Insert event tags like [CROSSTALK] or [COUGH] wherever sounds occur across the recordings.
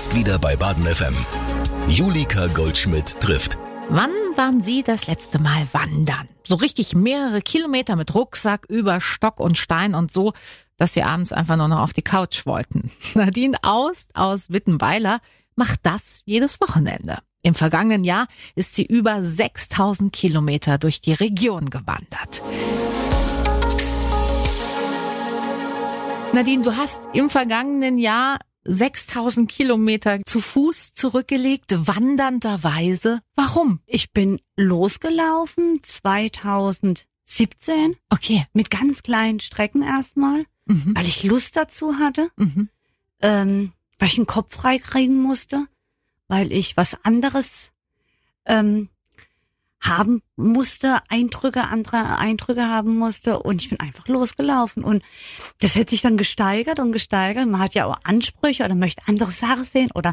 Jetzt wieder bei Baden FM. Julika Goldschmidt trifft. Wann waren Sie das letzte Mal wandern? So richtig mehrere Kilometer mit Rucksack über Stock und Stein und so, dass Sie abends einfach nur noch auf die Couch wollten. [LAUGHS] Nadine Aust aus Wittenweiler macht das jedes Wochenende. Im vergangenen Jahr ist sie über 6000 Kilometer durch die Region gewandert. Nadine, du hast im vergangenen Jahr 6000 Kilometer zu Fuß zurückgelegt, wandernderweise. Warum? Ich bin losgelaufen 2017 Okay. mit ganz kleinen Strecken erstmal, Mhm. weil ich Lust dazu hatte, Mhm. ähm, weil ich den Kopf frei kriegen musste, weil ich was anderes ähm, haben musste, Eindrücke, andere Eindrücke haben musste und ich bin einfach losgelaufen und das hat sich dann gesteigert und gesteigert. Man hat ja auch Ansprüche oder möchte andere Sachen sehen oder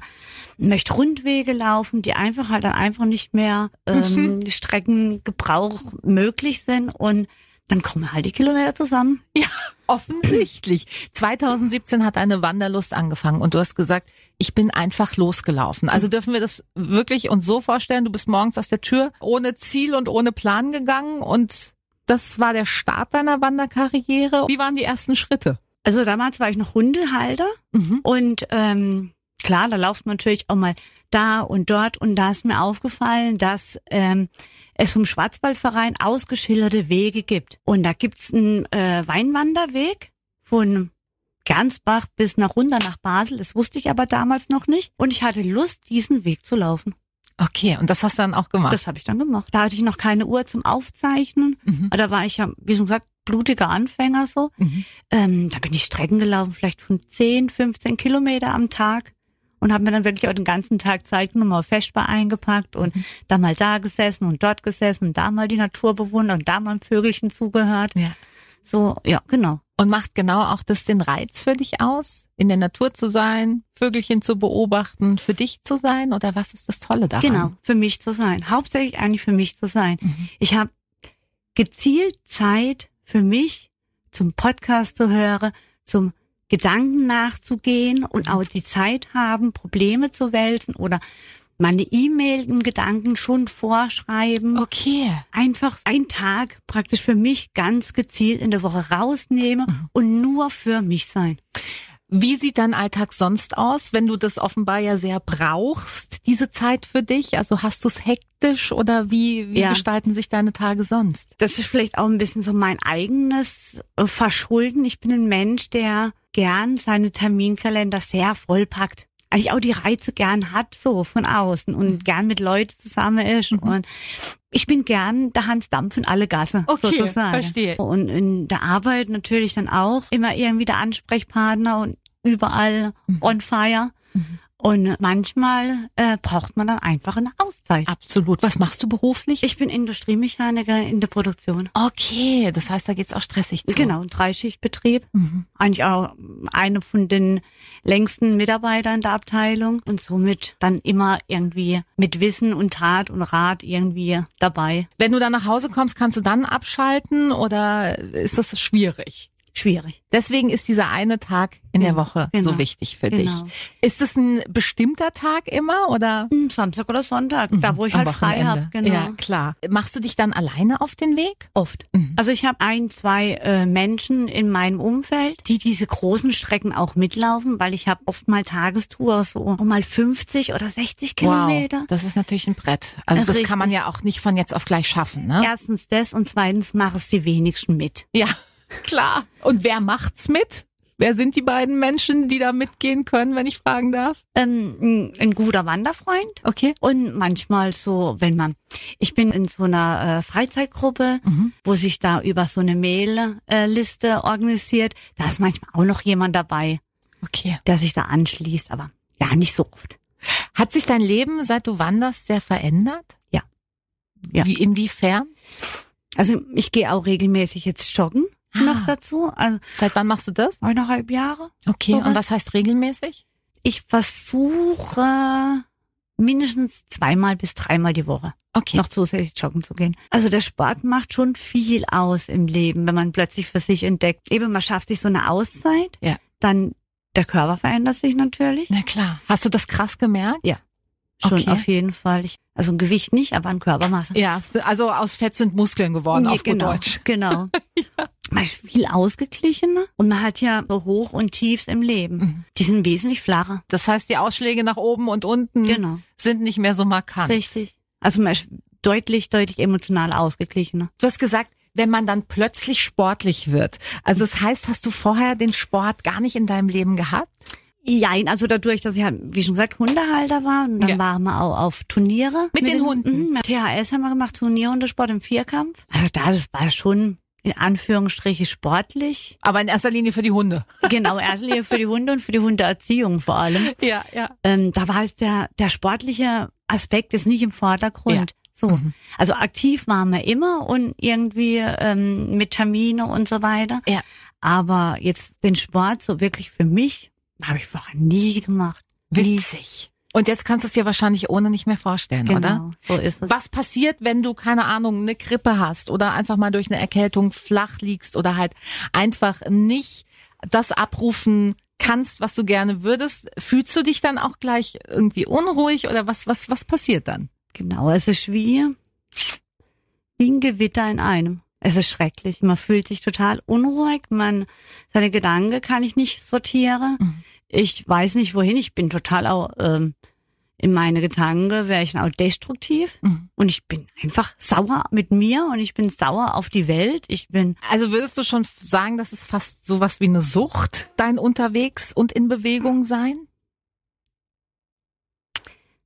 möchte Rundwege laufen, die einfach halt dann einfach nicht mehr ähm, Streckengebrauch möglich sind und dann kommen halt die Kilometer zusammen. Ja, [LAUGHS] offensichtlich. 2017 hat eine Wanderlust angefangen und du hast gesagt, ich bin einfach losgelaufen. Also dürfen wir das wirklich uns so vorstellen, du bist morgens aus der Tür ohne Ziel und ohne Plan gegangen und das war der Start deiner Wanderkarriere. Wie waren die ersten Schritte? Also damals war ich noch Hundehalter Mhm. und ähm, klar, da lauft man natürlich auch mal da und dort und da ist mir aufgefallen, dass ähm, es vom Schwarzwaldverein ausgeschilderte Wege gibt. Und da gibt's einen äh, Weinwanderweg von Gernsbach bis nach runter nach Basel. Das wusste ich aber damals noch nicht. Und ich hatte Lust, diesen Weg zu laufen. Okay, und das hast du dann auch gemacht. Das habe ich dann gemacht. Da hatte ich noch keine Uhr zum Aufzeichnen. Mhm. Da war ich ja, wie schon gesagt, blutiger Anfänger so. Mhm. Ähm, da bin ich Strecken gelaufen, vielleicht von 10, 15 Kilometer am Tag und habe mir dann wirklich auch den ganzen Tag Zeit genommen, auf Feschbar eingepackt und Mhm. da mal da gesessen und dort gesessen und da mal die Natur bewundert und da mal ein Vögelchen zugehört. Ja. So, ja, genau. Und macht genau auch das den Reiz für dich aus, in der Natur zu sein, Vögelchen zu beobachten, für dich zu sein? Oder was ist das Tolle daran? Genau, für mich zu sein. Hauptsächlich eigentlich für mich zu sein. Mhm. Ich habe gezielt Zeit für mich, zum Podcast zu hören, zum Gedanken nachzugehen und auch die Zeit haben, Probleme zu wälzen oder meine E-Mail im Gedanken schon vorschreiben. Okay. Einfach einen Tag praktisch für mich ganz gezielt in der Woche rausnehmen und nur für mich sein. Wie sieht dein Alltag sonst aus, wenn du das offenbar ja sehr brauchst, diese Zeit für dich? Also hast du es hektisch oder wie, wie Ja. gestalten sich deine Tage sonst? das ist vielleicht auch ein bisschen so mein eigenes äh, Verschulden. Ich bin ein Mensch, der gern seine Terminkalender sehr vollpackt. Eigentlich auch die Reize gern hat, so von außen Mhm. und gern mit Leuten zusammen ist. Und ich bin gern der Hans Dampf in alle Gasse, Okay, sozusagen. verstehe. Und in der Arbeit natürlich dann auch immer irgendwie der Ansprechpartner und überall Mhm. on fire. Und manchmal äh, braucht man dann einfach eine Auszeit. Absolut. Was machst du beruflich? Ich bin Industriemechaniker in der Produktion. okay, das heißt, da geht's auch stressig zu. Genau, ein Dreischichtbetrieb. Mhm. Eigentlich auch eine von den längsten Mitarbeitern der Abteilung und somit dann immer irgendwie mit Wissen und Tat und Rat irgendwie dabei. Wenn du dann nach Hause kommst, kannst du dann abschalten oder ist das schwierig? Schwierig. Deswegen ist dieser eine Tag in der Genau, Woche genau, so wichtig für genau. dich. Ist es ein bestimmter Tag immer oder? Hm, Samstag oder Sonntag, da wo ich halt frei habe. Genau. Ja, klar. Machst du dich dann alleine auf den Weg? Oft. Mhm. Also ich habe ein, zwei äh, Menschen in meinem Umfeld, die diese großen Strecken auch mitlaufen, weil ich habe oft mal Tagestour, so auch mal 50 oder 60 Kilometer. Wow, das ist natürlich ein Brett. Also das Richtig. kann man ja auch nicht von jetzt auf gleich schaffen, ne? Erstens das und zweitens mache es die wenigsten mit. Ja, klar. Und wer macht's mit? Wer sind die beiden Menschen, die da mitgehen können, wenn ich fragen darf? Ähm, ein- ein guter Wanderfreund Okay. und manchmal so, wenn man, ich bin in so einer äh, Freizeitgruppe, Mhm. wo sich da über so eine Mail-Liste organisiert, da ist manchmal auch noch jemand dabei, Okay. der sich da anschließt, aber ja, nicht so oft. Hat sich dein Leben, seit du wanderst, sehr verändert? Ja. Ja. Wie, inwiefern? Also ich gehe auch regelmäßig jetzt joggen Ah. noch dazu, also Seit wann machst du das? eineinhalb Jahre. Okay. Sowas. Und was heißt regelmäßig? Ich versuche mindestens zweimal bis dreimal die Woche Okay. noch zusätzlich joggen zu gehen. Also der Sport macht schon viel aus im Leben, wenn man plötzlich für sich entdeckt. Eben, man schafft sich so eine Auszeit, Ja. dann der Körper verändert sich natürlich. Na klar. Hast du das krass gemerkt? Ja. Schon Okay. auf jeden Fall. Ich, also ein Gewicht nicht, aber an Körpermasse. Ja, also aus Fett sind Muskeln geworden, Nee, auf gut genau, Deutsch. Genau. [LAUGHS] Man ist viel ausgeglichener und man hat ja Hoch und Tiefs im Leben. Mhm. Die sind wesentlich flacher. Das heißt, die Ausschläge nach oben und unten Genau. sind nicht mehr so markant. Richtig. Also man ist deutlich, deutlich emotional ausgeglichener. Du hast gesagt, wenn man dann plötzlich sportlich wird. Also das heißt, hast du vorher den Sport gar nicht in deinem Leben gehabt? Jein, also dadurch, dass ich ja, wie schon gesagt, Hundehalter war und dann Ja. waren wir auch auf Turniere. Mit den Hunden? Mhm, mit THS haben wir gemacht, Turnierhundesport im Vierkampf. Also da, das war schon in Anführungsstriche sportlich. Aber in erster Linie für die Hunde. [LAUGHS] Genau, erst Linie für die Hunde und für die Hundeerziehung vor allem. Ja, ja. Ähm, da war halt der, der sportliche Aspekt ist nicht im Vordergrund. So. Also aktiv waren wir immer und irgendwie ähm, mit Termine und so weiter. Ja. Aber jetzt den Sport so wirklich für mich habe ich vorher nie gemacht. Witzig. Und jetzt kannst du es dir wahrscheinlich ohne nicht mehr vorstellen, Genau, oder? so ist es. Was passiert, wenn du, keine Ahnung, eine Grippe hast oder einfach mal durch eine Erkältung flach liegst oder halt einfach nicht das abrufen kannst, was du gerne würdest? Fühlst du dich dann auch gleich irgendwie unruhig oder was, was, was passiert dann? Genau, es ist wie, wie ein Gewitter in einem. Es ist schrecklich. Man fühlt sich total unruhig. Man, seine Gedanken kann ich nicht sortieren. Mhm. Ich weiß nicht wohin. Ich bin total auch, ähm, in meine Gedanken wäre ich auch destruktiv. Mhm. Und ich bin einfach sauer mit mir und ich bin sauer auf die Welt. Ich bin, Also würdest du schon sagen, dass es fast sowas wie eine Sucht, dein unterwegs und in Bewegung sein?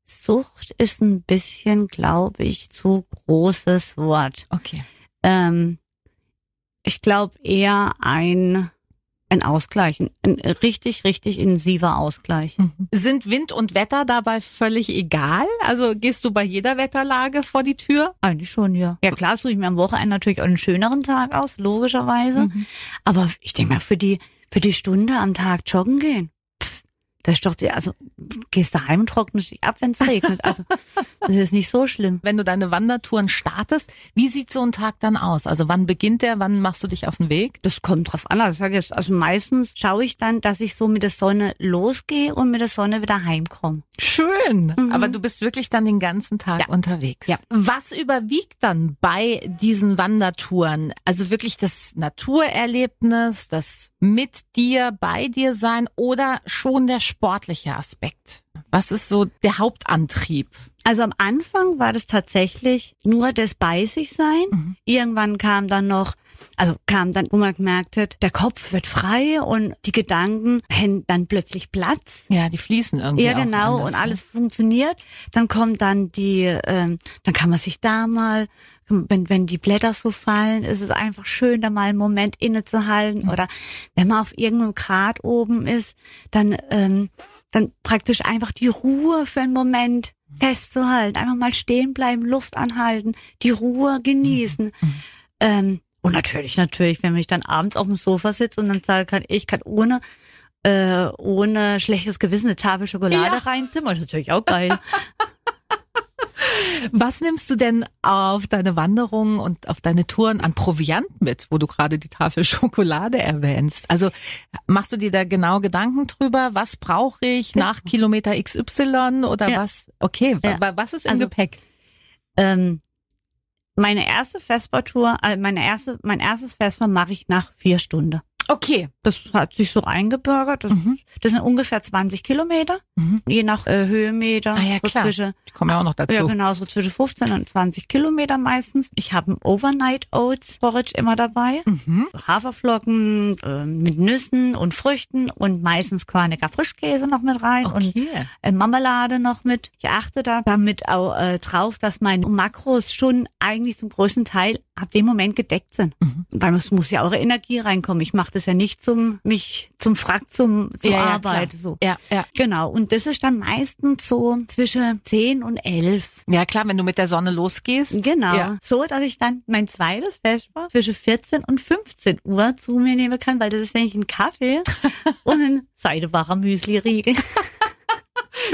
Sucht ist ein bisschen, glaube ich, zu großes Wort. Okay. Ähm, ich glaube eher ein, ein Ausgleich, ein, richtig, richtig intensiver Ausgleich. Sind Wind und Wetter dabei völlig egal? Also gehst du bei jeder Wetterlage vor die Tür? Eigentlich schon, ja. Ja klar suche ich mir am Wochenende natürlich auch einen schöneren Tag aus, logischerweise. Aber ich denke mal, für die, für die Stunde am Tag joggen gehen, das ist doch die, also gehst daheim und trocknest dich ab, wenn es regnet. Also das ist nicht so schlimm. Wenn du deine Wandertouren startest, wie sieht so ein Tag dann aus? Also wann beginnt der? Wann machst du dich auf den Weg? Das kommt drauf an. Also, ich sag jetzt, also meistens schaue ich dann, dass ich so mit der Sonne losgehe und mit der Sonne wieder heimkomme. Schön. Aber du bist wirklich dann den ganzen Tag Ja. unterwegs. Ja. Was überwiegt dann bei diesen Wandertouren? Also wirklich das Naturerlebnis, das mit dir, bei dir sein oder schon der sportliche Aspekt? Was ist so der Hauptantrieb? Also am Anfang war das tatsächlich nur das bei sich sein. Irgendwann kam dann noch, also kam dann, wo man gemerkt hat, der Kopf wird frei und die Gedanken hätten dann plötzlich Platz. Ja, die fließen irgendwie. Ja, genau, anders, und ne? alles funktioniert. Dann kommt dann die, ähm, dann kann man sich da mal, wenn, wenn die Blätter so fallen, ist es einfach schön, da mal einen Moment innezuhalten. Oder wenn man auf irgendeinem Grat oben ist, dann, ähm, dann praktisch einfach die Ruhe für einen Moment festzuhalten. Einfach mal stehen bleiben, Luft anhalten, die Ruhe genießen. Ähm, und natürlich, natürlich, wenn ich dann abends auf dem Sofa sitze und dann sagen kann, ich kann ohne äh, ohne schlechtes Gewissen eine Tafel Schokolade Ja. reinzimmern, ist natürlich auch geil. [LAUGHS] Was nimmst du denn auf deine Wanderungen und auf deine Touren an Proviant mit, wo du gerade die Tafel [LAUGHS] Schokolade erwähnst? Also machst du dir da genau Gedanken drüber? Was brauche ich nach Kilometer XY oder Ja. was? Okay, Ja. wa- was ist im Also- Gepäck? ähm, meine erste Vespertour, äh, meine erste, mein erstes Vesper mache ich nach vier Stunden. Okay. Das hat sich so eingebürgert. Das, Mhm. das sind ungefähr 20 Kilometer, Mhm. je nach äh, Höhenmeter. Ah ja, so klar. Zwischen, Die kommen ja auch noch dazu. ja, genau, so zwischen 15 und 20 Kilometer meistens. Ich habe ein Overnight Oats Porridge immer dabei. Mhm. Haferflocken äh, mit Nüssen und Früchten und meistens Körniger Frischkäse noch mit rein und Okay. äh, Marmelade noch mit. Ich achte da damit auch äh, drauf, dass meine Makros schon eigentlich zum größten Teil ab dem Moment gedeckt sind. Mhm. Weil es muss ja eure Energie reinkommen. Ich mache das ja nicht zum mich zum Frack zum zur Ja, Arbeit so. Ja, ja. Genau. Und das ist dann meistens so zwischen 10 und 11. Ja, klar, wenn du mit der Sonne losgehst. Genau. Ja. So, dass ich dann mein zweites Vesper zwischen 14 und 15 Uhr zu mir nehmen kann, weil das ist nämlich ein Kaffee [LAUGHS] und ein Seidebacher Müsli-Riegel. [LAUGHS]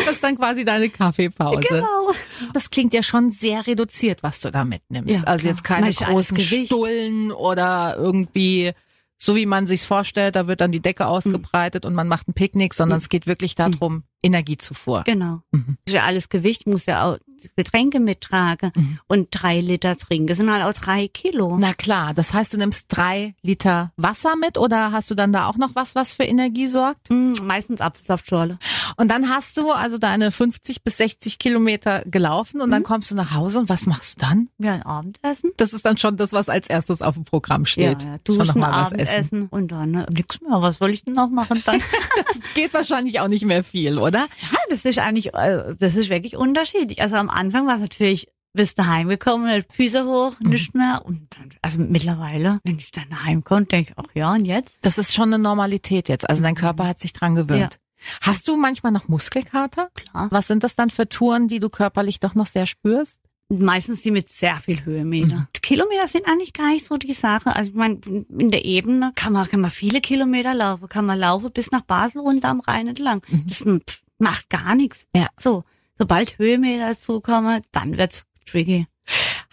Das ist dann quasi deine Kaffeepause. genau. Das klingt ja schon sehr reduziert, was du da mitnimmst. Ja, also klar. jetzt keine alles großen. Stullen oder irgendwie so wie man sich's vorstellt, da wird dann die Decke ausgebreitet und man macht ein Picknick, sondern es geht wirklich darum, Energiezufuhr. Genau. Mhm. Das ist ja alles Gewicht, muss ja auch Getränke mittragen Mhm. und drei Liter trinken. Das sind halt auch drei Kilo. Na klar, das heißt, du nimmst drei Liter Wasser mit oder hast du dann da auch noch was, was für Energie sorgt? Hm, meistens Apfelsaftschorle. Und dann hast du also deine 50 bis 60 Kilometer gelaufen und dann kommst du nach Hause und was machst du dann? Ja, ein Abendessen. Das ist dann schon das, was als erstes auf dem Programm steht. Ja, ja, schon noch duschen, mal was essen. Abendessen und dann ne, nix mehr. Was soll ich denn noch machen dann? [LAUGHS] Geht wahrscheinlich auch nicht mehr viel, oder? ja, das ist eigentlich, äh, das ist wirklich unterschiedlich. Also am Anfang war es natürlich, bist du heimgekommen, Füße hoch, Mhm. nichts mehr. Und dann, also mittlerweile, wenn ich dann heimkomme, denke ich, ach ja, und jetzt? Das ist schon eine Normalität jetzt. Also dein Körper hat sich dran gewöhnt. Hast du manchmal noch Muskelkater? Klar. Was sind das dann für Touren, die du körperlich doch noch sehr spürst? Meistens die mit sehr viel Höhenmeter. Mhm. Kilometer sind eigentlich gar nicht so die Sache. Also ich meine, in der Ebene kann man, kann man viele Kilometer laufen. Kann man laufen bis nach Basel runter am Rhein entlang. Das pff, macht gar nichts. Mhm. Ja. So, sobald Höhenmeter dazukommen, dann wird's tricky.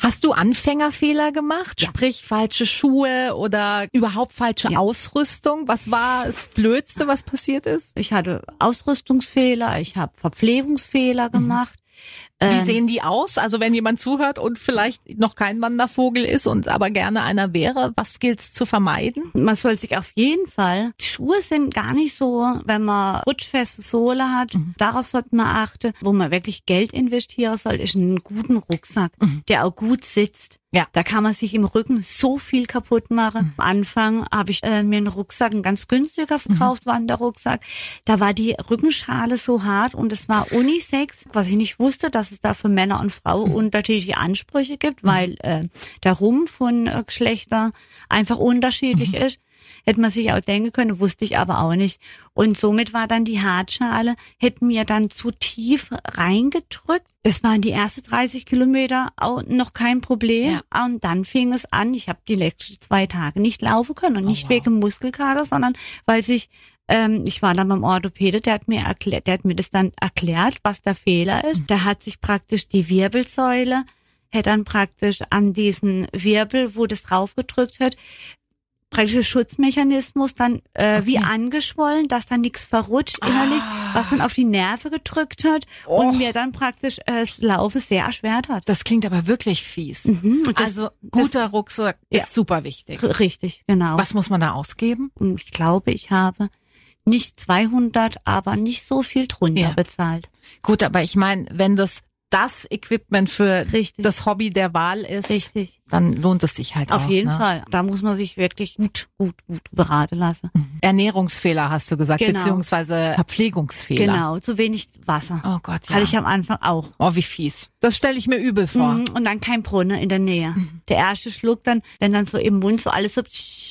Hast du Anfängerfehler gemacht? Sprich, falsche Schuhe oder überhaupt falsche Ja. Ausrüstung? Was war das Blödste, was passiert ist? Ich hatte Ausrüstungsfehler, ich habe Verpflegungsfehler gemacht. Wie Ähm, sehen die aus? Also wenn jemand zuhört und vielleicht noch kein Wandervogel ist und aber gerne einer wäre, was gilt's zu vermeiden? Man soll sich auf jeden Fall, die Schuhe sind gar nicht so, wenn man rutschfeste Sohle hat, Mhm. darauf sollte man achten. Wo man wirklich Geld investieren soll, ist einen guten Rucksack, der auch gut sitzt. Mhm. Ja. Da kann man sich im Rücken so viel kaputt machen. Am Anfang habe ich äh, mir einen Rucksack, einen ganz günstiger Mhm. verkauft, Wanderrucksack. Da war die Rückenschale so hart und es war Unisex, was ich nicht wusste, dass es da für Männer und Frauen Mhm. unterschiedliche Ansprüche gibt, weil äh, der Rumpf von äh, Geschlechter einfach unterschiedlich Mhm. ist. Hätte man sich auch denken können, wusste ich aber auch nicht. Und somit war dann die Hartschale, hätte mir dann zu tief reingedrückt. Das waren die ersten 30 Kilometer auch noch kein Problem. Und dann fing es an, ich habe die letzten zwei Tage nicht laufen können. Und nicht wow. wegen Muskelkater, sondern weil sich ich war dann beim Orthopäde, der hat mir erklärt, der hat mir das dann erklärt, was der Fehler ist. Mhm. Da hat sich praktisch die Wirbelsäule, hat dann praktisch an diesen Wirbel, wo das draufgedrückt hat, praktisch der Schutzmechanismus dann äh, wie Okay. angeschwollen, dass dann nichts verrutscht innerlich, was dann auf die Nerven gedrückt hat Och. und mir dann praktisch äh, das Laufen sehr erschwert hat. Das klingt aber wirklich fies. Mhm, das- also guter Rucksack Ja. ist super wichtig. Richtig, genau. Was muss man da ausgeben? Ich glaube, ich habe nicht 200, aber nicht so viel drunter Ja. bezahlt. Gut, aber ich meine, wenn das das Equipment für Richtig. das Hobby der Wahl ist, Richtig. dann lohnt es sich halt Auf auch. jeden ne? Fall. Da muss man sich wirklich gut, gut, gut beraten lassen. Ernährungsfehler hast du gesagt, Genau. beziehungsweise Verpflegungsfehler. Genau, zu wenig Wasser. Oh Gott, ja. Hatte ich am Anfang auch. oh, wie fies. Das stelle ich mir übel vor. Mhm, Und dann kein Brunnen in der Nähe. Der erste Schluck dann, wenn dann so im Mund so alles so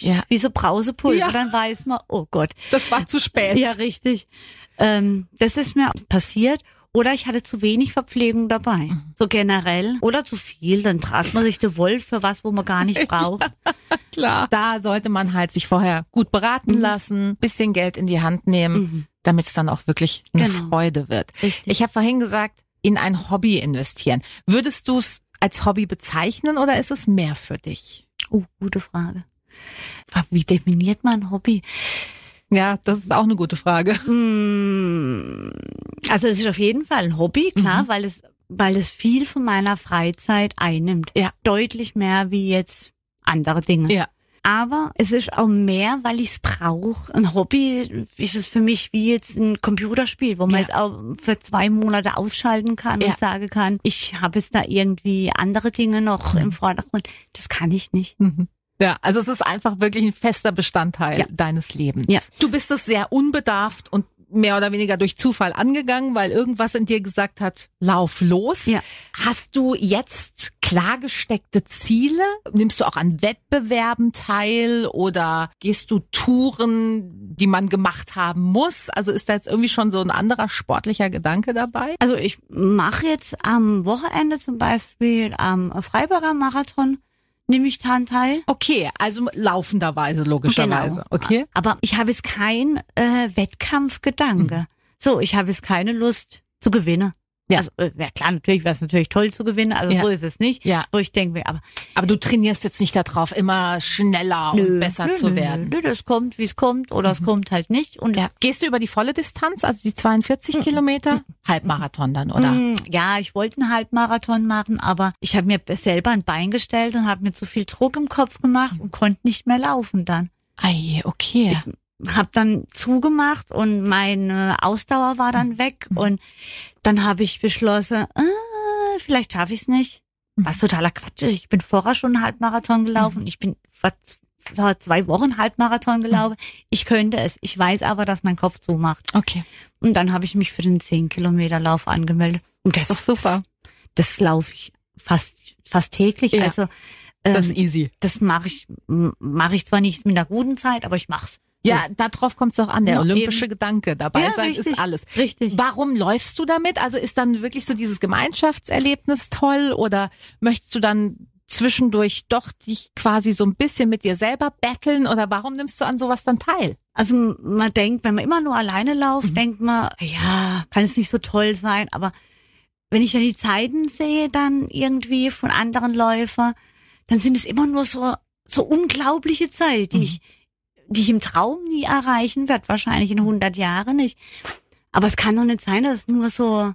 Ja. wie so Brausepulver, Ja. dann weiß man, oh Gott. Das war zu spät. Ja, richtig. Ähm, das ist mir passiert. Oder ich hatte zu wenig Verpflegung dabei. Mhm. So generell. Oder zu viel. Dann tragt man sich den Wolf für was, wo man gar nicht [LAUGHS] braucht. Klar. Da sollte man halt sich vorher gut Mhm. beraten lassen, bisschen Geld in die Hand nehmen, damit es dann auch wirklich eine Genau. Freude wird. Richtig. Ich habe vorhin gesagt, in ein Hobby investieren. Würdest du es als Hobby bezeichnen oder ist es mehr für dich? Oh, gute Frage. Wie definiert man ein Hobby? Ja, das ist auch eine gute Frage. Hm, Also es ist auf jeden Fall ein Hobby, klar, weil es weil es viel von meiner Freizeit einnimmt. Ja. Deutlich mehr wie jetzt andere Dinge. Ja. Aber es ist auch mehr, weil ich es brauche. Ein Hobby ist es für mich wie jetzt ein Computerspiel, wo man Ja. jetzt auch für zwei Monate ausschalten kann Ja. und sagen kann, ich habe jetzt da irgendwie andere Dinge noch im Vordergrund. Das kann ich nicht. Ja, also es ist einfach wirklich ein fester Bestandteil Ja. deines Lebens. Ja. Du bist es sehr unbedarft und mehr oder weniger durch Zufall angegangen, weil irgendwas in dir gesagt hat, lauf los. Ja. Hast du jetzt klar gesteckte Ziele? Nimmst du auch an Wettbewerben teil oder gehst du Touren, die man gemacht haben muss? Also ist da jetzt irgendwie schon so ein anderer sportlicher Gedanke dabei? Also ich mache jetzt am Wochenende zum Beispiel am Freiburger Marathon nehme ich daran teil. Okay, also laufenderweise logischerweise. Genau. Okay. Aber ich habe jetzt kein äh, Wettkampfgedanke. Mhm. So, ich habe jetzt keine Lust zu gewinnen. Ja. Also, äh, ja klar, natürlich wäre es natürlich toll zu gewinnen, also Ja. so ist es nicht. Ja. Wo ich denke, aber Aber du trainierst jetzt nicht darauf, immer schneller und besser nö, zu nö, werden. Mhm. Nö, das kommt, wie es kommt, oder es kommt halt nicht. Und Ja. Gehst du über die volle Distanz, also die 42 Kilometer? Halbmarathon dann, oder? Mm, Ja, ich wollte einen Halbmarathon machen, aber ich habe mir selber ein Bein gestellt und habe mir zu viel Druck im Kopf gemacht und konnte nicht mehr laufen dann. Ei, okay. Hab dann zugemacht und meine Ausdauer war dann weg und dann habe ich beschlossen, äh, vielleicht schaffe ich es nicht. Was totaler Quatsch ist. Ich bin vorher schon einen Halbmarathon gelaufen. Ich bin vor, vor zwei Wochen Halbmarathon gelaufen. Ich könnte es. Ich weiß aber, dass mein Kopf zumacht. Okay. Und dann habe ich mich für den 10 Kilometer Lauf angemeldet. Und das Ist doch super. Das, das laufe ich fast fast täglich. Ja. Also ähm, Das ist easy. das mache ich mache ich zwar nicht mit einer guten Zeit, aber ich mach's. Ja, darauf kommt es auch an, der Ja, olympische eben. Gedanke. Dabei Ja, sein richtig. ist alles. Richtig. Warum läufst du damit? Also ist dann wirklich so dieses Gemeinschaftserlebnis toll oder möchtest du dann zwischendurch doch dich quasi so ein bisschen mit dir selber betteln oder warum nimmst du an sowas dann teil? Also man denkt, wenn man immer nur alleine läuft, Mhm. denkt man, ja, kann es nicht so toll sein. Aber wenn ich dann die Zeiten sehe, dann irgendwie von anderen Läufern, dann sind es immer nur so so unglaubliche Zeiten, die Mhm. ich die ich im Traum nie erreichen werde, wahrscheinlich in 100 Jahren nicht. Aber es kann doch nicht sein, dass es nur so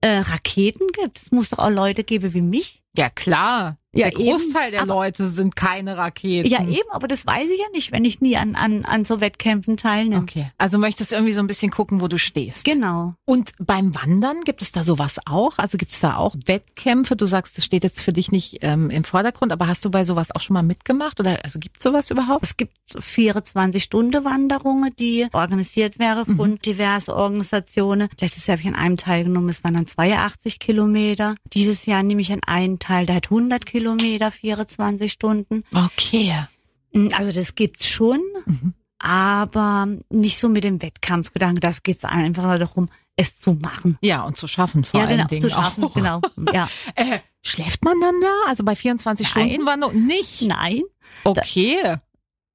äh, Raketen gibt. Es muss doch auch Leute geben wie mich. Ja klar. Ja, der Großteil eben, der aber- Leute sind keine Raketen. Ja, eben, aber das weiß ich ja nicht, wenn ich nie an, an, an so Wettkämpfen teilnehme. Okay. Also möchtest irgendwie so ein bisschen gucken, wo du stehst. Genau. Und beim Wandern gibt es da sowas auch? Also gibt es da auch Wettkämpfe? Du sagst, das steht jetzt für dich nicht ähm, im Vordergrund, aber hast du bei sowas auch schon mal mitgemacht? Oder also gibt es sowas überhaupt? Es gibt 24-Stunden-Wanderungen, die organisiert werden von diversen Organisationen. Letztes Jahr habe ich an einem teilgenommen, es waren dann 82 Kilometer. Dieses Jahr nehme ich an einen teil, der hat 100 Kilometer, 24 Stunden. Okay. Also das gibt's schon, aber nicht so mit dem Wettkampfgedanken. Das geht's einfach nur darum, es zu machen. Ja, und zu schaffen vor ja, allen genau, Dingen zu schaffen, auch. genau. Ja. [LAUGHS] Äh, schläft man dann da? Also bei 24 Nein. Stunden Wanderung? Nicht. Nein, Okay.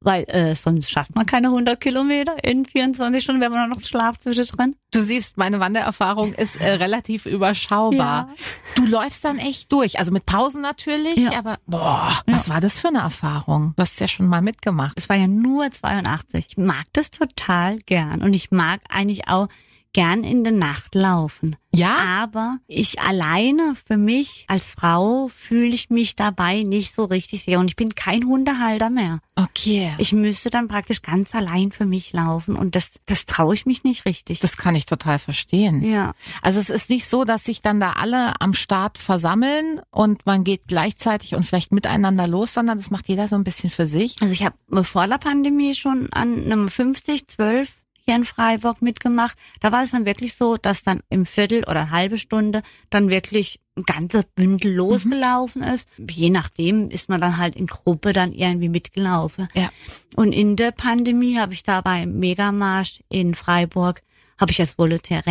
Weil äh, sonst schafft man keine 100 Kilometer in 24 Stunden, wenn man noch Schlaf zwischendrin. Du siehst, meine Wandererfahrung ist äh, relativ überschaubar. Ja. Du läufst dann echt durch. Also mit Pausen natürlich, Ja. aber boah, was war das für eine Erfahrung? Du hast es ja schon mal mitgemacht. Es war ja nur 82. Ich mag das total gern und ich mag eigentlich auch gern in der Nacht laufen. Ja? Aber ich alleine für mich als Frau fühle ich mich dabei nicht so richtig sicher und ich bin kein Hundehalter mehr. Okay. Ich müsste dann praktisch ganz allein für mich laufen und das, das traue ich mich nicht richtig. Das kann ich total verstehen. ja. Also es ist nicht so, dass sich dann da alle am Start versammeln und man geht gleichzeitig und vielleicht miteinander los, sondern das macht jeder so ein bisschen für sich. Also ich habe vor der Pandemie schon an Nummer 50, 12 hier in Freiburg mitgemacht. Da war es dann wirklich so, dass dann im Viertel oder eine halbe Stunde dann wirklich ein ganzes Bündel losgelaufen ist. Je nachdem ist man dann halt in Gruppe dann irgendwie mitgelaufen. Ja. Und in der Pandemie habe ich da beim Megamarsch in Freiburg habe ich als Volontär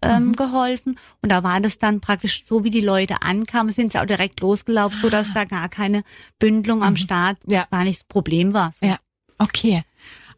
ähm, geholfen und da war das dann praktisch so, wie die Leute ankamen, sind sie auch direkt losgelaufen, so dass da gar keine Bündelung am Start Ja. gar nicht das Problem war. So. Ja, okay.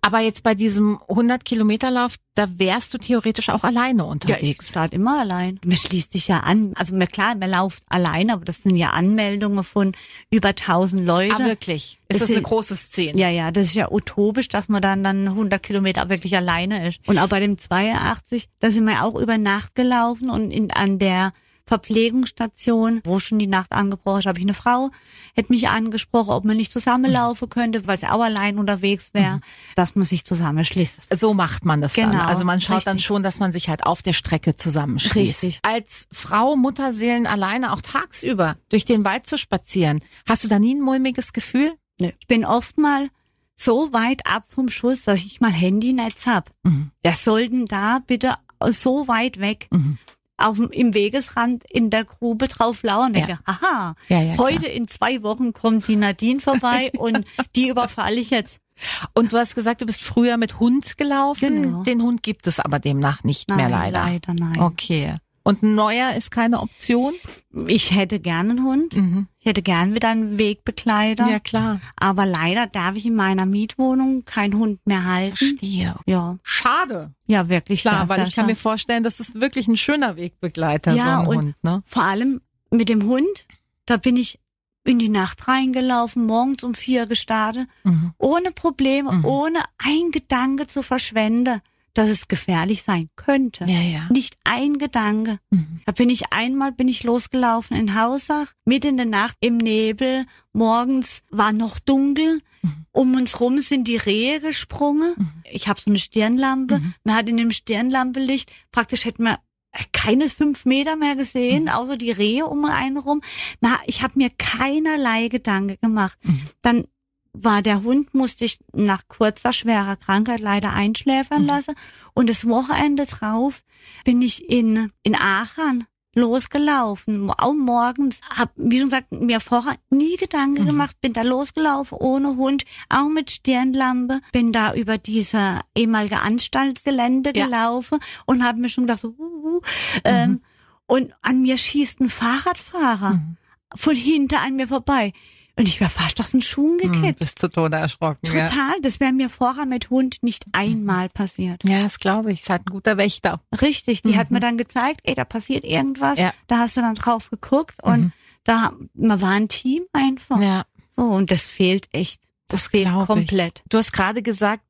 Aber jetzt bei diesem 100 Kilometer Lauf, da wärst du theoretisch auch alleine Ja, ich unterwegs. starte immer allein. Man schließt sich ja an. Also mir klar, man läuft allein, aber das sind ja Anmeldungen von über 1000 Leute. ah, wirklich? Ist Das das eine sind- große Szene? Ja, ja, das ist ja utopisch, dass man dann dann 100 Kilometer wirklich alleine ist. Und auch bei dem 82, da sind wir auch über Nacht gelaufen und in, an der Verpflegungsstation, wo schon die Nacht angebrochen ist, habe ich eine Frau, hätte mich angesprochen, ob man nicht zusammenlaufen könnte, weil sie auch allein unterwegs wäre, dass man sich zusammenschließt. So macht man das dann. Genau, Also man schaut dann richtig. schon, dass man sich halt auf der Strecke zusammenschließt. Richtig. Als Frau Mutterseelen alleine auch tagsüber durch den Wald zu spazieren, hast du da nie ein mulmiges Gefühl? Nö. Ich bin oft mal so weit ab vom Schuss, dass ich mal Handynetz hab. Mhm. Wer soll denn da bitte so weit weg Mhm. Auf im Wegesrand in der Grube drauf lauern? Ja. Aha, Ja, ja, heute in zwei Wochen kommt die Nadine vorbei [LAUGHS] und die überfalle ich jetzt. Und du hast gesagt, du bist früher mit Hund gelaufen. Genau. Den Hund gibt es aber demnach nicht mehr Nein, leider. leider nein. Okay. Und ein neuer ist keine Option? Ich hätte gerne einen Hund. Mhm. Ich hätte gern wieder einen Wegbegleiter. Ja, klar. Aber leider darf ich in meiner Mietwohnung keinen Hund mehr halten. Verstehe. Ja, Schade. ja, wirklich. Klar, weil ich kann mir schade. vorstellen, das ist wirklich ein schöner Wegbegleiter, Ja, so ein und- Hund, ne? Vor allem mit dem Hund, da bin ich in die Nacht reingelaufen, morgens um vier gestartet, Mhm. ohne Probleme, Mhm. ohne ein Gedanke zu verschwenden, dass es gefährlich sein könnte. Ja, ja. Nicht ein Gedanke. Mhm. Da bin ich einmal bin ich losgelaufen in Hausach, mitten in der Nacht im Nebel. Morgens war noch dunkel. Mhm. Um uns rum sind die Rehe gesprungen. Ich habe so eine Stirnlampe. Mhm. Man hat in dem Stirnlampelicht praktisch hätte man keine fünf Meter mehr gesehen, Mhm. außer die Rehe um einen rum. Na, ich habe mir keinerlei Gedanke gemacht. Mhm. Dann war der Hund, musste ich nach kurzer, schwerer Krankheit leider einschläfern Mhm. lassen. Und das Wochenende drauf bin ich in, in Aachen losgelaufen, auch morgens, hab, wie schon gesagt, mir vorher nie Gedanken Mhm. gemacht, bin da losgelaufen ohne Hund, auch mit Stirnlampe, bin da über diese ehemalige Anstaltsgelände Ja. gelaufen und habe mir schon gedacht, so, uh, uh, ähm, und an mir schießt ein Fahrradfahrer Mhm. von hinter an mir vorbei. Und ich wäre fast aus den Schuhen Mhm, gekippt. bist zu Tode erschrocken. Ja. Total, das wäre mir vorher mit Hund nicht einmal passiert. ja, das glaube ich. Ist halt ein guter Wächter. Richtig, die hat Mhm. mir dann gezeigt, ey, da passiert irgendwas. Ja. Da hast du dann drauf geguckt und Mhm. da, man war ein Team einfach. Ja, So, und das fehlt echt. Das, fehlt glaub ich. komplett. Du hast gerade gesagt,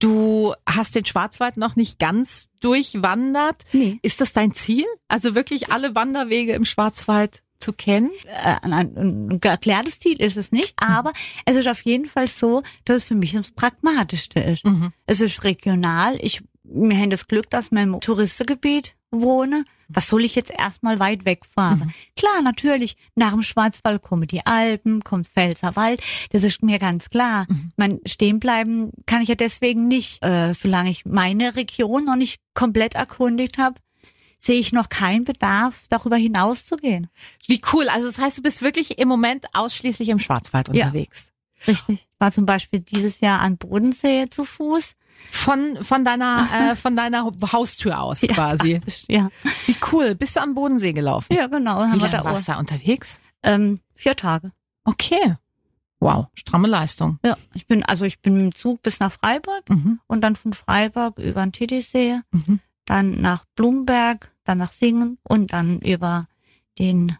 du hast den Schwarzwald noch nicht ganz durchwandert. Nee. Ist das dein Ziel? Also wirklich alle Wanderwege im Schwarzwald zu kennen? Äh, ein, ein erklärtes Ziel ist es nicht, aber es ist auf jeden Fall so, dass es für mich das Pragmatischste ist. Mhm. Es ist regional. Ich, wir haben das Glück, dass wir im Touristengebiet wohne. Was soll ich jetzt erstmal weit wegfahren? Mhm. Klar, natürlich, nach dem Schwarzwald kommen die Alpen, kommt Pfälzerwald. Das ist mir ganz klar. Mhm. Man stehen bleiben kann ich ja deswegen nicht, äh, solange ich meine Region noch nicht komplett erkundigt habe, sehe ich noch keinen Bedarf, darüber hinaus zu gehen. Wie cool. Also das heißt, du bist wirklich im Moment ausschließlich im Schwarzwald Ja. unterwegs. Richtig. Ich war zum Beispiel dieses Jahr an Bodensee zu Fuß. Von, von deiner, [LAUGHS] äh, von deiner Haustür aus quasi. Ja, Wie cool. Bist du am Bodensee gelaufen? ja genau. Haben Wie lange da warst du da unterwegs? ähm, vier Tage. Okay. Wow. Stramme Leistung. Ja, ich bin, also ich bin dem Zug bis nach Freiburg Mhm. und dann von Freiburg über den Titisee, Mhm. Dann nach Blumberg, dann nach Singen und dann über den,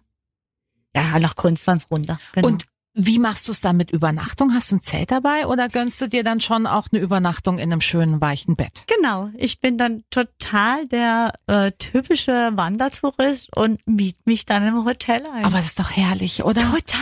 ja, nach Konstanz runter. Genau. Und wie machst du es dann mit Übernachtung? Hast du ein Zelt dabei oder gönnst du dir dann schon auch eine Übernachtung in einem schönen weichen Bett? Genau, ich bin dann total der äh, typische Wandertourist und miet mich dann im Hotel ein. Aber es ist doch herrlich, oder? total.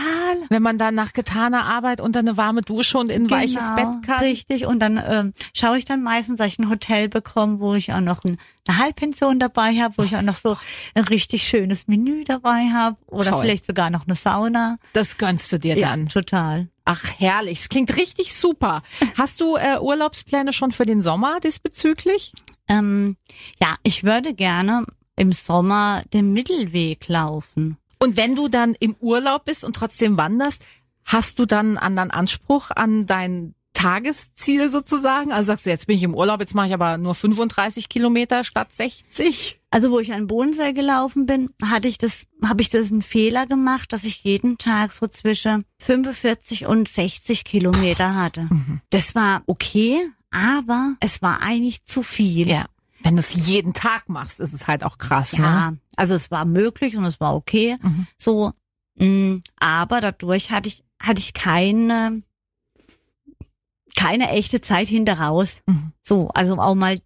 Wenn man dann nach getaner Arbeit unter eine warme Dusche und in ein weiches Genau, Bett kann. Richtig, und dann ähm, schaue ich dann meistens, dass ich ein Hotel bekomme, wo ich auch noch ein, eine Halbpension dabei habe, wo ich auch noch so ein richtig schönes Menü dabei habe oder Toll. vielleicht sogar noch eine Sauna. Das gönnst du dir Ja, dann. Total. Ach, herrlich. Es klingt richtig super. Hast du äh, Urlaubspläne schon für den Sommer diesbezüglich? Ähm, ja, ich würde gerne im Sommer den Mittelweg laufen. Und wenn du dann im Urlaub bist und trotzdem wanderst, hast du dann einen anderen Anspruch an dein Tagesziel sozusagen? Also sagst du, jetzt bin ich im Urlaub, jetzt mache ich aber nur 35 Kilometer statt 60? Also wo ich an den Bodensee gelaufen bin, hatte ich das, habe ich das einen Fehler gemacht, dass ich jeden Tag so zwischen 45 und 60 Kilometer hatte. Mhm. Das war okay, aber es war eigentlich zu viel. Ja. Wenn du es jeden Tag machst, ist es halt auch krass, Ja, ne? also es war möglich und es war okay. Mhm. So, mh, aber dadurch hatte ich hatte ich keine keine echte Zeit hinter raus. Mhm. So, also auch mal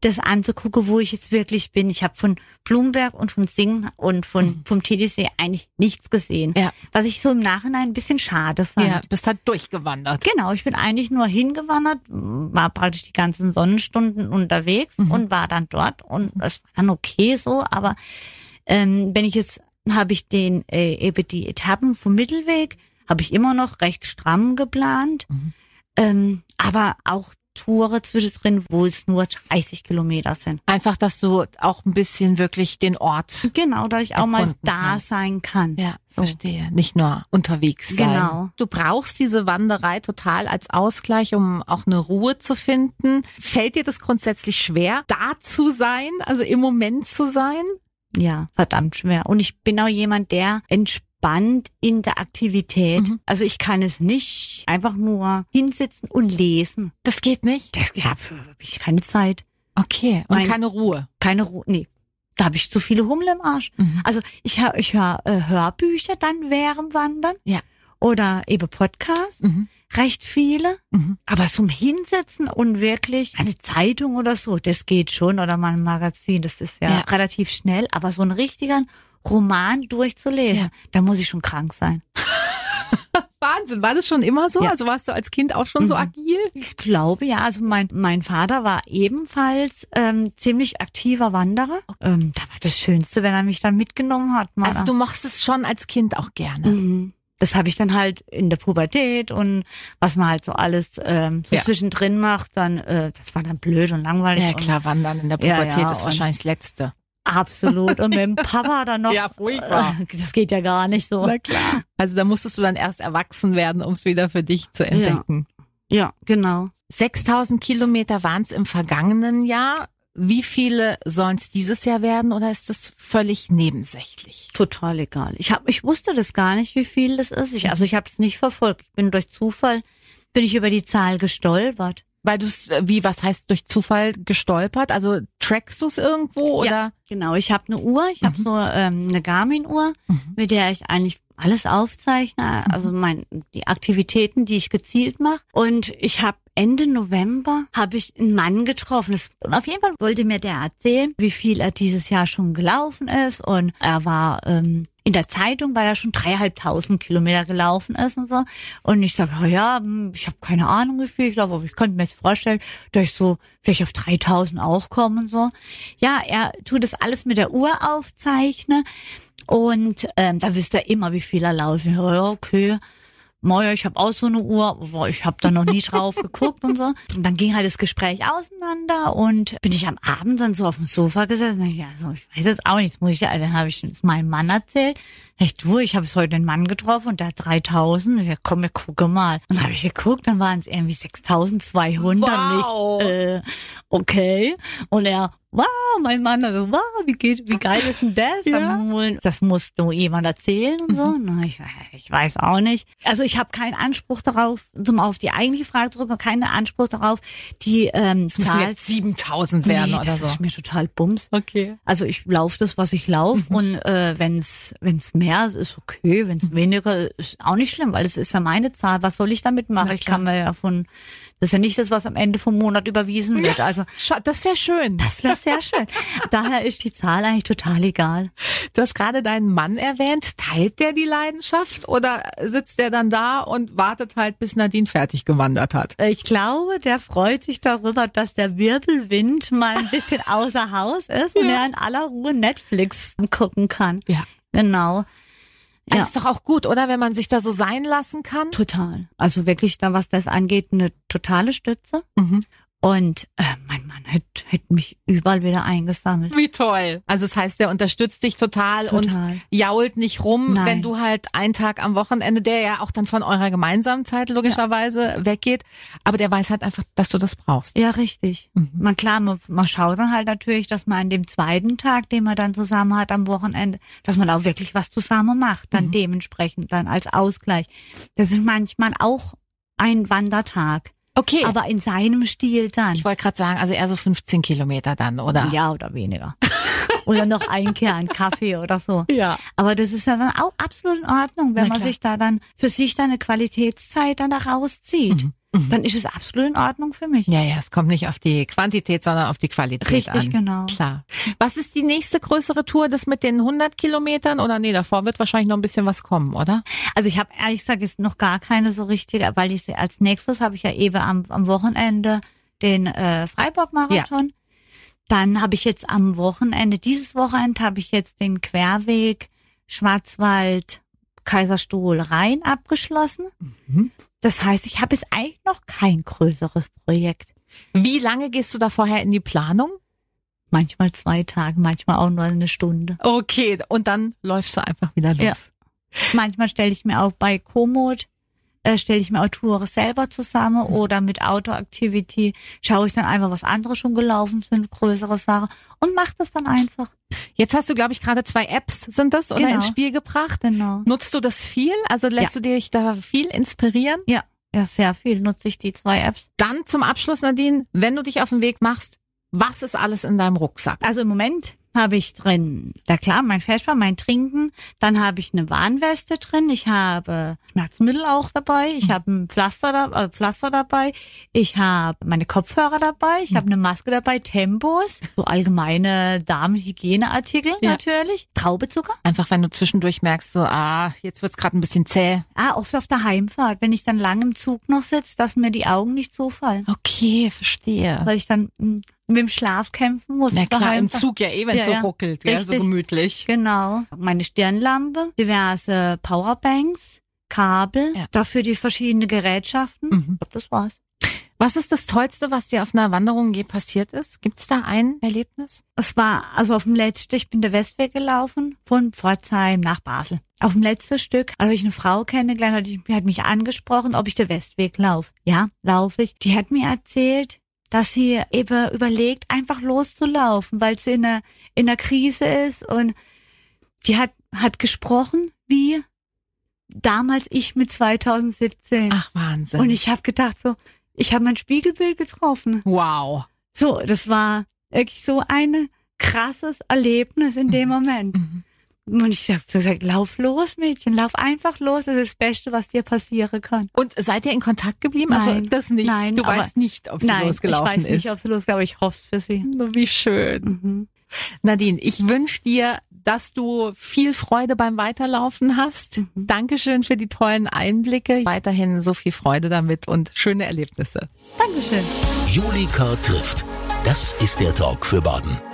das anzugucken, wo ich jetzt wirklich bin. Ich habe von Blumberg und von Singen und von Mhm. vom TDC eigentlich nichts gesehen. Ja. Was ich so im Nachhinein ein bisschen schade fand. Ja, bist halt durchgewandert. Genau, ich bin eigentlich nur hingewandert, war praktisch die ganzen Sonnenstunden unterwegs Mhm. und war dann dort und es war dann okay so, aber ähm, wenn ich jetzt habe ich den äh, eben die Etappen vom Mittelweg habe ich immer noch recht stramm geplant, Mhm. Ähm, aber auch Touren zwischendrin, wo es nur 30 Kilometer sind. Einfach, dass du auch ein bisschen wirklich den Ort. Genau, dass ich auch mal da kannst. sein kann. Ja, so. verstehe. Nicht nur unterwegs sein. Genau. Du brauchst diese Wanderei total als Ausgleich, um auch eine Ruhe zu finden. Fällt dir das grundsätzlich schwer, da zu sein, also im Moment zu sein? Ja, verdammt schwer. Und ich bin auch jemand, der entspannt in der Aktivität. Mhm. Also ich kann es nicht einfach nur hinsitzen und lesen. Das geht nicht? Das ja, habe ich keine Zeit, Okay. Und Mein- keine Ruhe. keine Ruhe. Nee, da habe ich zu viele Hummel im Arsch. Mhm. Also ich höre ich hör, äh, Hörbücher dann während Wandern Ja. oder eben Podcasts, Mhm. recht viele. Mhm. Aber zum Hinsetzen und wirklich eine Zeitung oder so, das geht schon oder mal ein Magazin, das ist ja, Ja. relativ schnell. Aber so einen richtigen Roman durchzulesen, Ja. da muss ich schon krank sein. [LAUGHS] Wahnsinn. War das schon immer so? Ja. Also warst du als Kind auch schon so Mhm. agil? Ich glaube ja, also mein, mein Vater war ebenfalls ähm, ziemlich aktiver Wanderer. Ähm, da war das Schönste, wenn er mich dann mitgenommen hat. Mal. Also du mochtest es schon als Kind auch gerne. Mhm. Das habe ich dann halt in der Pubertät und was man halt so alles ähm, so Ja. zwischendrin macht, dann äh, das war dann blöd und langweilig. Ja und klar, Wandern in der Ja, Pubertät ja, ist und- wahrscheinlich das Letzte. Absolut. Und mit dem Papa dann noch. Ja, furchtbar. [LAUGHS] Das geht ja gar nicht so. klar. Also da musstest du dann erst erwachsen werden, um es wieder für dich zu entdecken. Ja, genau. 6000 Kilometer waren es im vergangenen Jahr. Wie viele sollen es dieses Jahr werden oder ist das völlig nebensächlich? Total egal. Ich hab, ich wusste das gar nicht, wie viel das ist. Ich, also ich habe es nicht verfolgt. Ich bin durch Zufall bin ich über die Zahl gestolpert. Weil du es, wie, was heißt durch Zufall gestolpert? Also trackst du es irgendwo oder? Ja, genau. Ich habe eine Uhr. Ich habe so ähm, eine Garmin-Uhr, mit der ich eigentlich alles aufzeichne. Also mein die Aktivitäten, die ich gezielt mache. Und ich habe Ende November habe ich einen Mann getroffen. Und auf jeden Fall wollte mir der erzählen, wie viel er dieses Jahr schon gelaufen ist. Und er war ähm, in der Zeitung, weil er schon dreieinhalbtausend Kilometer gelaufen ist und so. Und ich sage, ja, hm, ich habe keine Ahnung, wie viel ich laufe, aber ich könnte mir jetzt vorstellen, dass ich so vielleicht auf 3000 auch komme und so. Ja, er tut das alles mit der Uhr aufzeichnen und ähm, da wisst ihr immer, wie viel er laufen. Ja, okay. Moja, ich habe auch so eine Uhr, aber ich habe da noch nie [LAUGHS] drauf geguckt und so. Und dann ging halt das Gespräch auseinander und bin ich am Abend dann so auf dem Sofa gesessen. Und ich, ja, so, ich weiß jetzt auch nichts, muss ich ja, dann habe ich es meinem Mann erzählt. Echt, du, ich habe jetzt heute einen Mann getroffen und der hat 3000. Und ich, ja, komm, wir gucken mal. Und dann habe ich geguckt, dann waren es irgendwie 6200. Wow. Und ich, äh, okay. Und er, wow, mein Mann, also, wow, wie geht, wie geil ist denn das? Ja. Das musst du jemand erzählen und so. Na, ich, ich weiß auch nicht. Also ich habe keinen Anspruch darauf, um auf die eigentliche Frage zurück, keinen Anspruch darauf, die ähm, müssen Zahl. jetzt 7000 werden Nee, oder das so. ist mir total bums. Okay. Also ich laufe das, was ich laufe Mhm. und äh, wenn's wenn's mehr ist, ist okay. Mhm. Wenn's weniger ist, auch nicht schlimm, weil es ist ja meine Zahl. Was soll ich damit machen? Ich kann mir ja von, das ist ja nicht das, was am Ende vom Monat überwiesen wird. Also Das wäre schön. das wäre sehr schön. Daher ist die Zahl eigentlich total egal. Du hast gerade deinen Mann erwähnt. Teilt der die Leidenschaft oder sitzt der dann da und wartet halt, bis Nadine fertig gewandert hat? Ich glaube, der freut sich darüber, dass der Wirbelwind mal ein bisschen außer Haus ist und er in aller Ruhe Netflix gucken kann. Ja. Genau. Ja. ist doch auch gut, oder? Wenn man sich da so sein lassen kann. Total. Also wirklich da, was das angeht, eine totale Stütze. Mhm. Und äh, mein Mann hätte hätt mich überall wieder eingesammelt. Wie toll. Also das heißt, der unterstützt dich total, Total. und jault nicht rum, Nein. wenn du halt einen Tag am Wochenende, der ja auch dann von eurer gemeinsamen Zeit logischerweise weggeht, aber der weiß halt einfach, dass du das brauchst. Ja, richtig. Mhm. Man klar, man, man schaut dann halt natürlich, dass man an dem zweiten Tag, den man dann zusammen hat am Wochenende, dass man auch wirklich was zusammen macht, Mhm. dann dementsprechend dann als Ausgleich. Das ist manchmal auch ein Wandertag, Okay. aber in seinem Stil dann. ich wollte gerade sagen, also eher so 15 Kilometer dann, oder? Ja, oder weniger. [LAUGHS] oder noch ein Kern Kaffee oder so. Ja. Aber das ist ja dann auch absolut in Ordnung, wenn man sich da dann für sich dann eine Qualitätszeit dann da rauszieht. Dann ist es absolut in Ordnung für mich. Mhm. Ja, ja, es kommt nicht auf die Quantität, sondern auf die Qualität Richtig, an. genau. Klar. Was ist die nächste größere Tour, das mit den 100 Kilometern? Oder nee, davor wird wahrscheinlich noch ein bisschen was kommen, oder? Also ich habe ehrlich gesagt jetzt noch gar keine so richtige, weil ich als nächstes habe ich ja eben am, am Wochenende den äh, Freiburg-Marathon. Dann habe ich jetzt am Wochenende, dieses Wochenende habe ich jetzt den Querweg Schwarzwald Kaiserstuhl Rhein abgeschlossen. Mhm. Das heißt, ich habe jetzt eigentlich noch kein größeres Projekt. Wie lange gehst du da vorher in die Planung? Manchmal zwei Tage, manchmal auch nur eine Stunde. Okay, und dann läufst du einfach wieder los. Ja. Manchmal stelle ich mir auch bei Komoot äh, stelle ich mir auch Touren selber zusammen oder mit Outdoor-Activity schaue ich dann einfach, was andere schon gelaufen sind, größere Sachen und mache das dann einfach. Jetzt hast du, glaube ich, gerade zwei Apps, sind das, oder Genau. ins Spiel gebracht. Genau. Nutzt du das viel? Also lässt du dich da viel inspirieren? Ja, ja, sehr viel nutze ich die zwei Apps. Dann zum Abschluss, Nadine, wenn du dich auf den Weg machst, was ist alles in deinem Rucksack? Also im Moment habe ich drin, da klar, mein Feschbar, mein Trinken. Dann habe ich eine Warnweste drin. Ich habe Schmerzmittel auch dabei. Ich habe ein Pflaster, da, äh, Pflaster dabei. Ich habe meine Kopfhörer dabei. Ich habe eine Maske dabei. Tempos. So allgemeine Damenhygieneartikel Ja. natürlich. Traubezucker. Einfach, wenn du zwischendurch merkst, so, ah, jetzt wird's gerade ein bisschen zäh. Ah, oft auf der Heimfahrt, wenn ich dann lang im Zug noch sitze, dass mir die Augen nicht zufallen. Okay, verstehe. Weil ich dann mm, mit dem Schlaf kämpfen muss. Na der klar, im. Zug ja eh, wenn Ja, so ja. ruckelt, gell, so gemütlich. Genau. Meine Stirnlampe, diverse Powerbanks, Kabel, Ja. dafür die verschiedenen Gerätschaften. Mhm. Ich glaube, das war's. Was ist das Tollste, was dir auf einer Wanderung je passiert ist? Gibt's da ein Erlebnis? Es war also auf dem letzten, ich bin der Westweg gelaufen, von Pforzheim nach Basel. Auf dem letzten Stück habe ich eine Frau kennengelernt, die hat mich angesprochen, ob ich den Westweg laufe. Ja, laufe ich. Die hat mir erzählt, dass sie eben überlegt, einfach loszulaufen, weil sie in einer, in einer Krise ist und die hat, hat gesprochen wie damals ich mit 2017. Ach, Wahnsinn. und ich habe gedacht so, ich habe mein Spiegelbild getroffen. wow. So, das war wirklich so ein krasses Erlebnis in dem Moment. Mhm. Und ich habe so gesagt, lauf los, Mädchen, lauf einfach los. Das ist das Beste, was dir passieren kann. Und seid ihr in Kontakt geblieben? Also Nein. das nicht. Nein, du weißt nicht, ob sie Nein, losgelaufen ich weiß ist. nicht, ob sie losgelaufen aber ich hoffe für sie. Wie schön. Mhm. Nadine, ich wünsche dir, dass du viel Freude beim Weiterlaufen hast. Mhm. Dankeschön für die tollen Einblicke. Weiterhin so viel Freude damit und schöne Erlebnisse. Dankeschön. Julika trifft. Das ist der Talk für Baden.